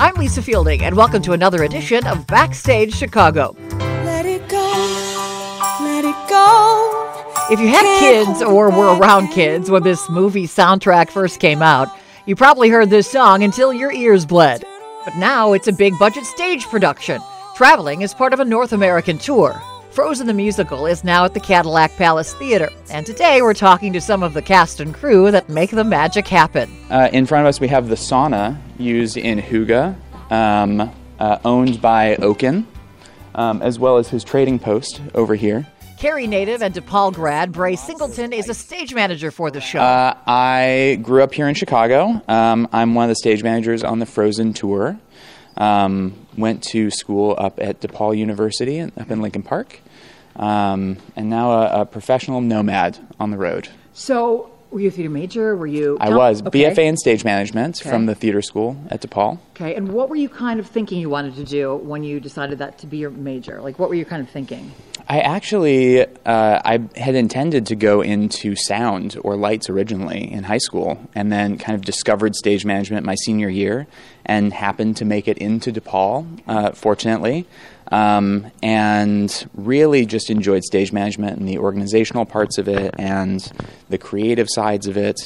I'm Lisa Fielding, and welcome to another edition of Backstage Chicago. Let it go, let it go. If you had kids or were around kids when this movie soundtrack first came out, you probably heard this song until your ears bled. But now it's a big budget stage production, traveling as part of a North American tour. Frozen the Musical is now at the Cadillac Palace Theater, and today we're talking to some of the cast and crew that make the magic happen. Uh, in front of us, we have the sauna used in Hygge, um, uh, owned by Oaken, um, as well as his trading post over here. Cary native and DePaul grad Bray Singleton is a stage manager for the show. Uh, I grew up here in Chicago. Um, I'm one of the stage managers on the Frozen tour. Um, went to school up at DePaul University up in Lincoln Park, um, and now a, a professional nomad on the road. so, were you a theater major? Were you? I was BFA in stage management from the theater school at DePaul. Okay, and what were you kind of thinking you wanted to do when you decided that to be your major? Like, what were you kind of thinking? I actually uh, I had intended to go into sound or lights originally in high school, and then kind of discovered stage management my senior year, and happened to make it into DePaul, uh, fortunately, um, and really just enjoyed stage management and the organizational parts of it, and the creative sides of it.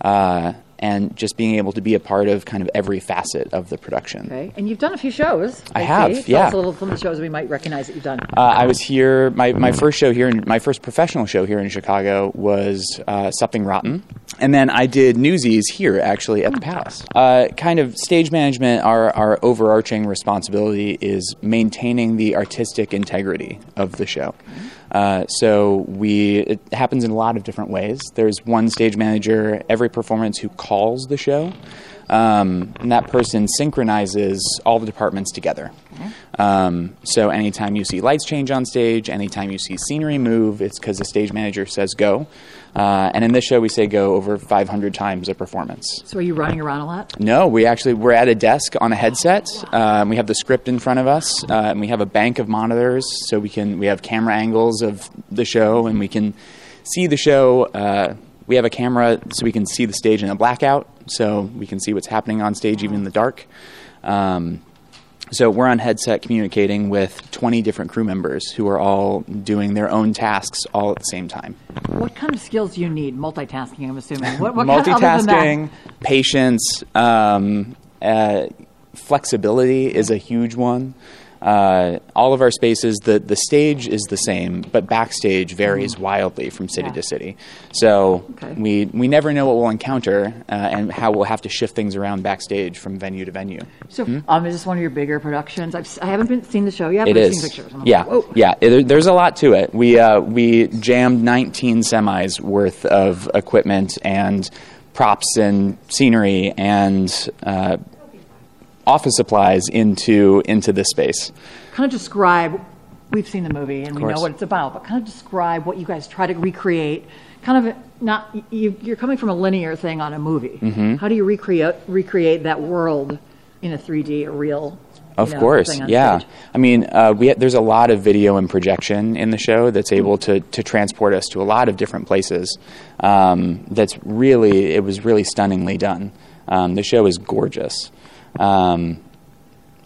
Uh, and just being able to be a part of kind of every facet of the production. Okay, and you've done a few shows. I have, see. Tell yeah. us a little some of the shows we might recognize that you've done. Uh, I was here. My, my first show here, in, my first professional show here in Chicago was uh, Something Rotten, and then I did Newsies here actually at the Palace. Uh, kind of stage management. Our our overarching responsibility is maintaining the artistic integrity of the show. Uh, so we it happens in a lot of different ways. There's one stage manager every performance who calls the show. Um, and that person synchronizes all the departments together. Um, so anytime you see lights change on stage, anytime you see scenery move, it's because the stage manager says go. Uh, and in this show, we say go over 500 times a performance. So, are you running around a lot? No, we actually we're at a desk on a headset. Um, we have the script in front of us, uh, and we have a bank of monitors, so we can we have camera angles of the show, and we can see the show. Uh, we have a camera so we can see the stage in a blackout, so we can see what's happening on stage even in the dark. Um, so we're on headset communicating with 20 different crew members who are all doing their own tasks all at the same time. What kind of skills do you need? Multitasking, I'm assuming. What, what kind of- other than that? multitasking, patience, um, uh, flexibility is a huge one. Uh, all of our spaces, the, the stage is the same, but backstage varies wildly from city Yeah. to city. So Okay. we, we never know what we'll encounter uh, and how we'll have to shift things around backstage from venue to venue. So, um, is this one of your bigger productions? I've, I haven't been, seen the show yet. It but I've is. seen pictures. Like, Yeah, Whoa. yeah. It, there's a lot to it. We uh, we jammed 19 semis worth of equipment and props and scenery and uh, office supplies into into this space. Kind of describe. We've seen the movie and we know what it's about, but kind of describe what you guys try to recreate. Kind of not you, you're coming from a linear thing on a movie. Mm-hmm. How do you recreate recreate that world in a 3D, a real? you Of know, course, yeah. stage? I mean, uh, we there's a lot of video and projection in the show that's able to to transport us to a lot of different places. Um, that's really it was really stunningly done. Um, the show is gorgeous, um,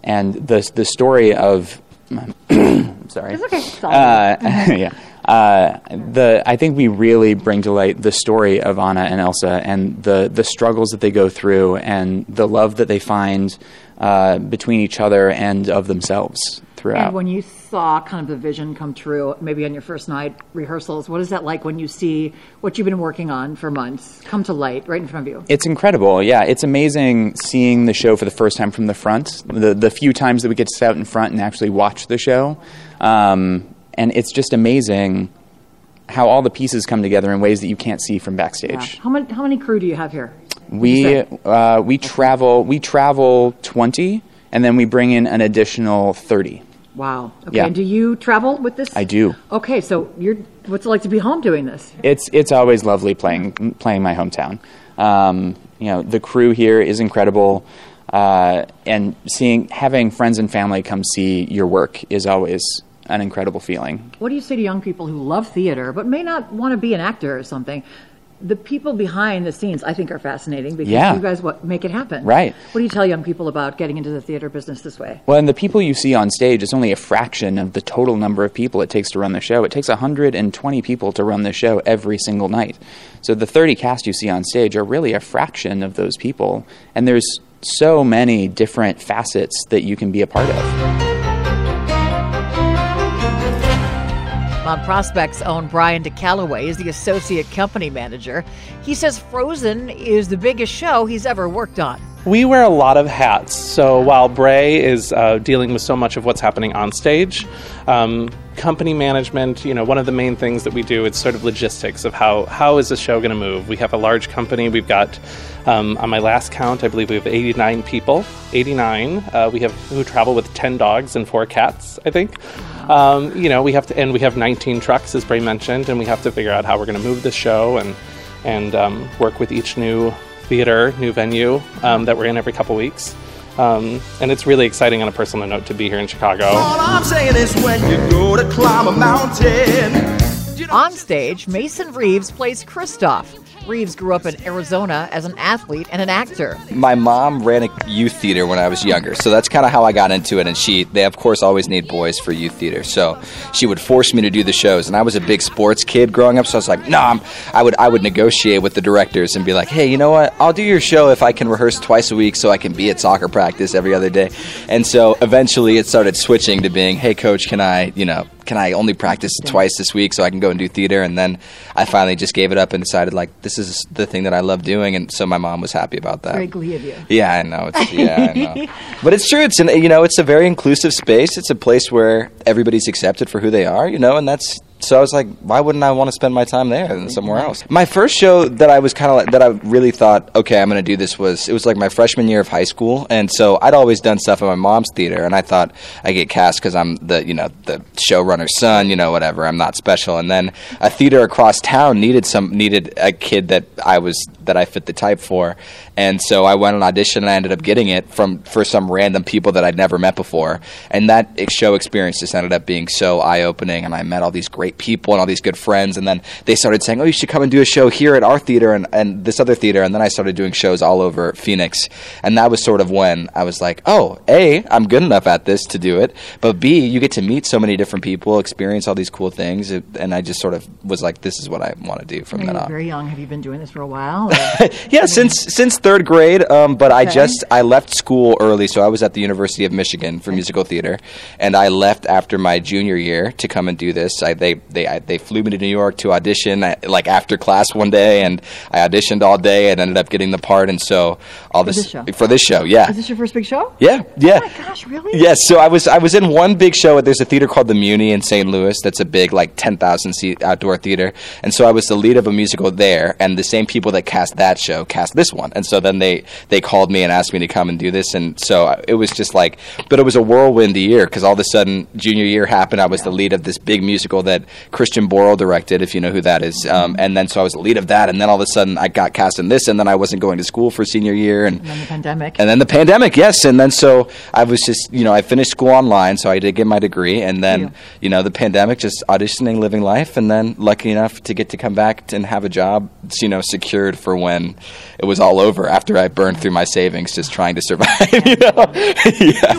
and the the story of sorry. It's okay. It's Uh, yeah. Uh, the I think we really bring to light the story of Anna and Elsa and the the struggles that they go through and the love that they find uh, between each other and of themselves throughout. And when you saw kind of the vision come true, maybe on your first night rehearsals, what is that like when you see what you've been working on for months come to light right in front of you? It's incredible. Yeah, it's amazing seeing the show for the first time from the front. The the few times that we get to sit out in front and actually watch the show, um, and it's just amazing how all the pieces come together in ways that you can't see from backstage. How many how many crew do you have here? We uh, we travel we travel twenty, and then we bring in an additional thirty. Wow. Okay. Yeah. And do you travel with this? I do. Okay, so you're what's it like to be home doing this? It's it's always lovely playing playing my hometown. Um, you know, the crew here is incredible, uh, and seeing having friends and family come see your work is always an incredible feeling. What do you say to young people who love theater but may not want to be an actor or something? The people behind the scenes, I think, are fascinating because Yeah. you guys what make it happen. Right. What do you tell young people about getting into the theater business this way? Well, and the people you see on stage is only a fraction of the total number of people it takes to run the show. It takes 120 people to run the show every single night. So the 30 cast you see on stage are really a fraction of those people. And there's so many different facets that you can be a part of. Mount Prospect's own Brian DeCalloway is the associate company manager. He says Frozen is the biggest show he's ever worked on. We wear a lot of hats. So while Bray is uh, dealing with so much of what's happening on stage, um, company management, you know, one of the main things that we do is sort of logistics of how how is the show going to move. We have a large company. We've got, um, on my last count, I believe we have 89 people. 89. Uh, we have who travel with 10 dogs and four cats. I think. Um, you know, we have to, and we have 19 trucks, as Bray mentioned, and we have to figure out how we're going to move the show and and um, work with each new theater, new venue um, that we're in every couple weeks. Um, and it's really exciting on a personal note to be here in Chicago. All I'm saying is when you go to climb a mountain. On stage, Mason Reeves plays Kristoff. Reeves grew up in Arizona as an athlete and an actor. My mom ran a youth theater when I was younger, so that's kind of how I got into it. And she, they of course always need boys for youth theater, so she would force me to do the shows. And I was a big sports kid growing up, so I was like, no, I'm, I would, I would negotiate with the directors and be like, hey, you know what? I'll do your show if I can rehearse twice a week, so I can be at soccer practice every other day. And so eventually, it started switching to being, hey, coach, can I, you know, can I only practice twice this week so I can go and do theater? And then I finally just gave it up and decided like this is the thing that I love doing, and so my mom was happy about that. Very glee of you. Yeah, I know. It's, yeah, I know. But it's true. It's an you know, it's a very inclusive space. It's a place where everybody's accepted for who they are. You know, and that's. So I was like, why wouldn't I want to spend my time there than somewhere else? My first show that I was kind of like, that I really thought, okay, I'm going to do this was it was like my freshman year of high school, and so I'd always done stuff at my mom's theater, and I thought I get cast because I'm the you know the showrunner's son, you know whatever. I'm not special, and then a theater across town needed some needed a kid that I was that I fit the type for, and so I went on audition and I ended up getting it from for some random people that I'd never met before, and that show experience just ended up being so eye opening, and I met all these great people and all these good friends, and then they started saying, "Oh, you should come and do a show here at our theater and, and this other theater," and then I started doing shows all over Phoenix, and that was sort of when I was like, "Oh, a, I'm good enough at this to do it, but b, you get to meet so many different people, experience all these cool things," and I just sort of was like, "This is what I want to do from then You're on." very young. Have you been doing this for a while? yeah, since since third grade. Um, but I just I left school early, so I was at the University of Michigan for musical theater, and I left after my junior year to come and do this. I, they they I, they flew me to New York to audition at, like after class one day, and I auditioned all day and ended up getting the part. And so all For this for this show, yeah. Is this your first big show? Yeah, yeah. Oh my gosh, really? Yes, so I was I was in one big show. There's a theater called the Muny in St. Louis. That's a big like ten thousand seat outdoor theater, and so I was the lead of a musical there. And the same people that cast that show cast this one. And so then they they called me and asked me to come and do this. And so it was just like, but it was a whirlwind year because all of a sudden junior year happened. I was the lead of this big musical that Christian Borle directed, if you know who that is. Um, and then so I was the lead of that. And then all of a sudden I got cast in this, and then I wasn't going to school for senior year, and And then the pandemic. and then the pandemic, yes. And then so I was just, you know, I finished school online, so I did get my degree. And then, Yeah. you know, the pandemic, just auditioning, living life. And then lucky enough to get to come back and have a job, you know, secured for when it was all over after I burned through my savings just trying to survive, you know? yeah.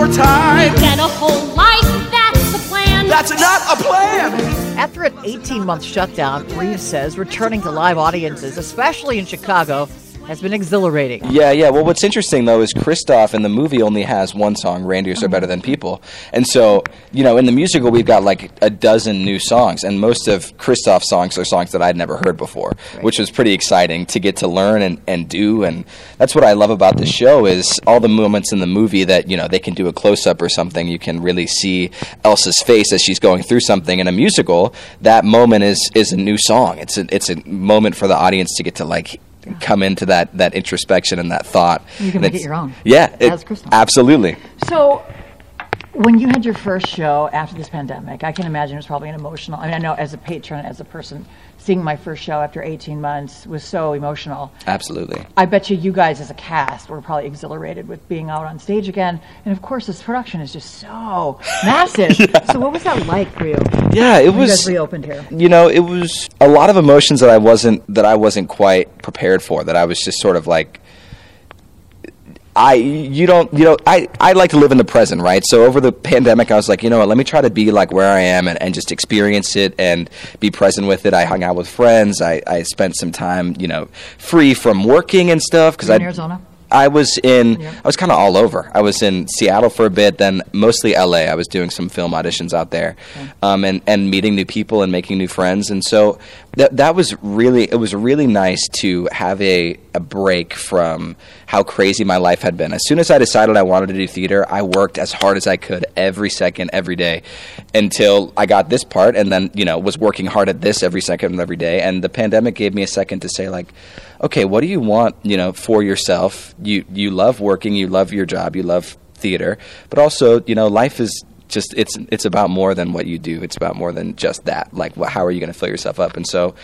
Have to take your time. Get a whole life, that's the plan. That's not a plan. After an 18 month shutdown, Reeves says returning to live audiences, especially in Chicago, has been exhilarating. Yeah, yeah. Well, what's interesting though is Kristoff in the movie only has one song, "Reindeers Are Better Than People," and so you know in the musical we've got like a dozen new songs, and most of Kristoff's songs are songs that I'd never heard before, which was pretty exciting to get to learn and, and do. And that's what I love about the show is all the moments in the movie that you know they can do a close up or something. You can really see Elsa's face as she's going through something. In a musical, that moment is is a new song. It's a it's a moment for the audience to get to like come into that that introspection and that thought. You can And make it your own. Yeah, As it, absolutely. So, when you had your first show after this pandemic, I can imagine it was probably an emotional. I mean, I know as a patron, as a person, seeing my first show after 18 months was so emotional. Absolutely. I bet you, you guys as a cast were probably exhilarated with being out on stage again. And of course, this production is just so massive. So, what was that like for you? Yeah, it when you was. guys reopened here. You know, it was a lot of emotions that I wasn't that I wasn't quite prepared for. That I was just sort of like. I you don't you know I I like to live in the present right? So over the pandemic I was like you know what let me try to be like where I am and, and just experience it and be present with it. I hung out with friends. I, I spent some time you know free from working and stuff because I in Arizona? I was in. I was kind of all over. I was in Seattle for a bit, then mostly L.A. I was doing some film auditions out there, um, and and meeting new people and making new friends. And so that that was really it was really nice to have a a break from how crazy my life had been. As soon as I decided I wanted to do theater, I worked as hard as I could every second, every day, until I got this part, and then you know was working hard at this every second every day. And the pandemic gave me a second to say like, okay, what do you want? You know, for yourself. You you love working, you love your job, you love theater, but also you know life is just it's it's about more than what you do. It's about more than just that. Like, how are you going to fill yourself up? And so,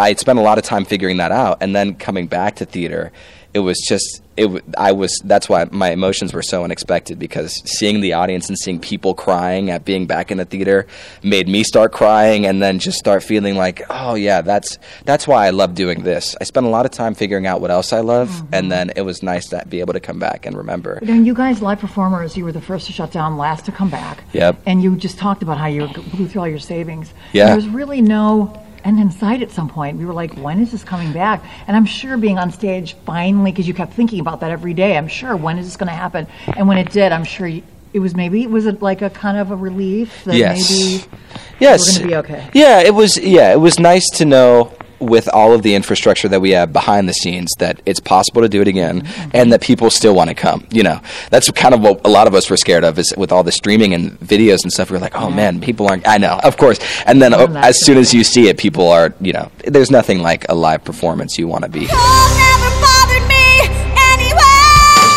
I spent a lot of time figuring that out, and then coming back to theater, it was just it. I was that's why my emotions were so unexpected because seeing the audience and seeing people crying at being back in the theater made me start crying, and then just start feeling like, oh yeah, that's that's why I love doing this. I spent a lot of time figuring out what else I love, mm-hmm. and then it was nice to be able to come back and remember. You know, you guys, live performers, you were the first to shut down, last to come back. Yep. And you just talked about how you blew through all your savings. Yeah. There was really no in sight at some point. We were like, when is this coming back? And I'm sure being on stage finally, because you kept thinking about that every day, I'm sure, when is this going to happen? And when it did, I'm sure you, it was maybe, it was it like a kind of a relief that Yes. maybe yes. we're going to be okay? Yeah, it was. Yeah, it was nice to know with all of the infrastructure that we have behind the scenes that it's possible to do it again mm-hmm. and that people still want to come. You know, that's kind of what a lot of us were scared of is with all the streaming and videos and stuff. we are like, oh man, people aren't. I know, of course. And then Well, as soon as you see it, people are. You know, there's nothing like a live performance. You want to be. The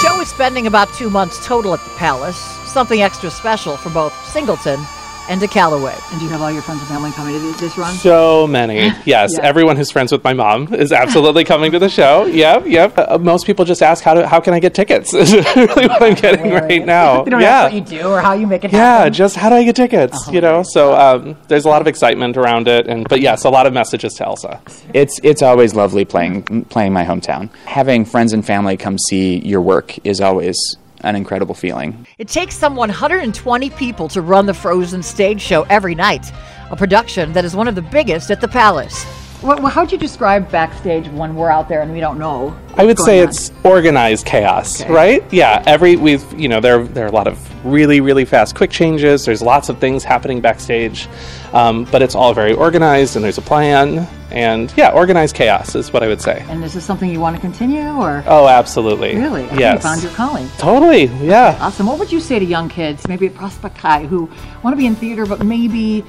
show is spending about two months total at the Palace, something extra special for both Singleton and DeCallaway. And do you have all your friends and family coming to this run? So many. Yes, Yeah. everyone who's friends with my mom is absolutely coming to the show. Yep, yep. Uh, most people just ask how to, how can I get tickets? is really what I'm getting right now. You don't yeah. ask what you do or how you make it yeah, happen. just how do I get tickets? You know, so um, there's a lot of excitement around it, and but yes, a lot of messages to Elsa. It's it's always lovely playing playing my hometown. Having friends and family come see your work is always an incredible feeling. It takes some 120 people to run the Frozen stage show every night, a production that is one of the biggest at the Palace. Well, how'd you describe backstage when we're out there and we don't know? I would say on? it's organized chaos, Okay. right? Yeah, every we've you know there there are a lot of really really fast quick changes. There's lots of things happening backstage, um, but it's all very organized and there's a plan. And yeah, organized chaos is what I would say. And is this something you want to continue or? Oh, absolutely. Really? I Yes. You found your calling. Totally. Yeah. Awesome. What would you say to young kids, maybe at Prospect High, who want to be in theater but maybe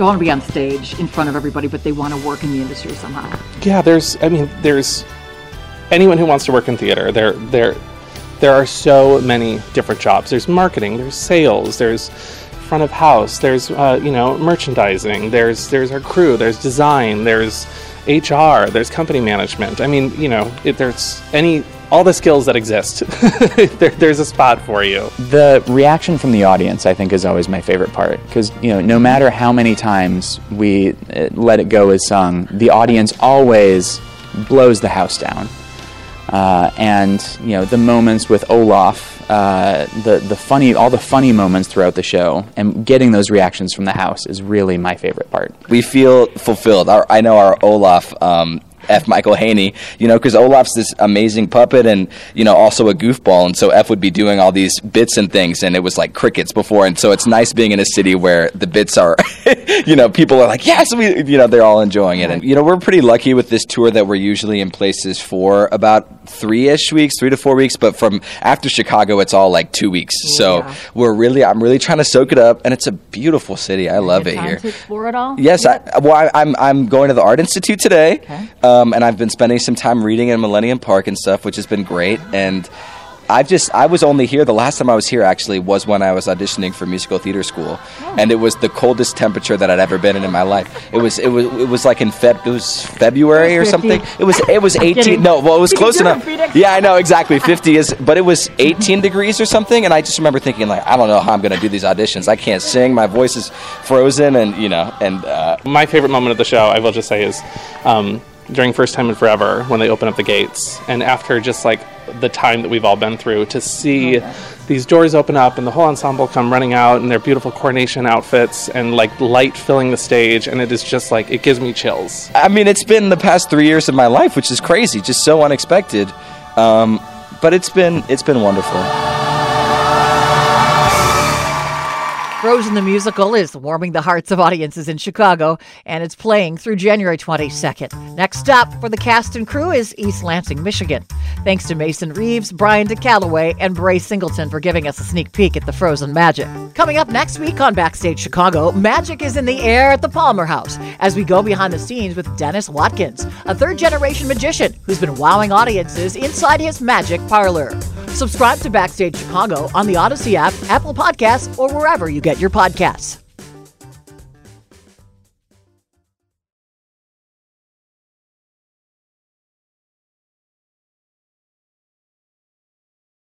don't want to be on stage in front of everybody, but they want to work in the industry somehow? Yeah, there's I mean, there's anyone who wants to work in theater, there there there are so many different jobs. There's marketing, there's sales, there's front of house, there's uh, you know, merchandising, there's there's our crew, there's design, there's HR, there's company management. I mean, you know, it, there's any all the skills that exist. there, there's a spot for you. The reaction from the audience, I think, is always my favorite part because you know, no matter how many times we uh, let it go as sung, the audience always blows the house down. Uh, and you know, the moments with Olaf, uh, the the funny, all the funny moments throughout the show, and getting those reactions from the house is really my favorite part. we feel fulfilled. Our, I know our Olaf um, F. Michael Haynes, you know, because Olaf's this amazing puppet and, you know, also a goofball. And so F would be doing all these bits and things, and it was like crickets before. And so it's nice being in a city where the bits are, you know, people are like, yes, we, you know, they're all enjoying it. And, you know, we're pretty lucky with this tour that we're usually in places for about three ish weeks, three to four weeks. But from after Chicago, it's all like two weeks. So we're really, I'm really trying to soak it up. And it's a beautiful city. I love it here. to explore it all. Yes, I, well, I, I'm I'm going to the Art Institute today, um, and I've been spending some time reading in Millennium Park and stuff, which has been great. And I've just I was only here the last time I was here actually was when I was auditioning for musical theater school, and it was the coldest temperature that I'd ever been in in my life. It was it was it was like in Feb it was February or 50. something. It was it was 18. kidding. No, well it was close can do it, enough. Yeah, I know exactly. 50 is, but it was 18 degrees or something, and I just remember thinking like I don't know how I'm going to do these auditions. I can't sing. My voice is frozen, and you know, and uh, My favorite moment of the show, I will just say, is um, during First Time in Forever when they open up the gates, and after just like the time that we've all been through, to see these doors open up and the whole ensemble come running out in their beautiful coronation outfits and like light filling the stage, and it is just like it gives me chills. I mean, it's been the past three years of my life, which is crazy, just so unexpected. Um, but it's been it's been wonderful. Frozen the Musical is warming the hearts of audiences in Chicago, and it's playing through January 22nd. Next stop for the cast and crew is East Lansing, Michigan. Thanks to Mason Reeves, Brian DeCalloway, and Bray Singleton for giving us a sneak peek at the Frozen magic. Coming up next week on Backstage Chicago, magic is in the air at the Palmer House as we go behind the scenes with Dennis Watkins, a third generation magician who's been wowing audiences inside his magic parlor. Subscribe to Backstage Chicago on the Audacy app, Apple Podcasts, or wherever you get your podcasts.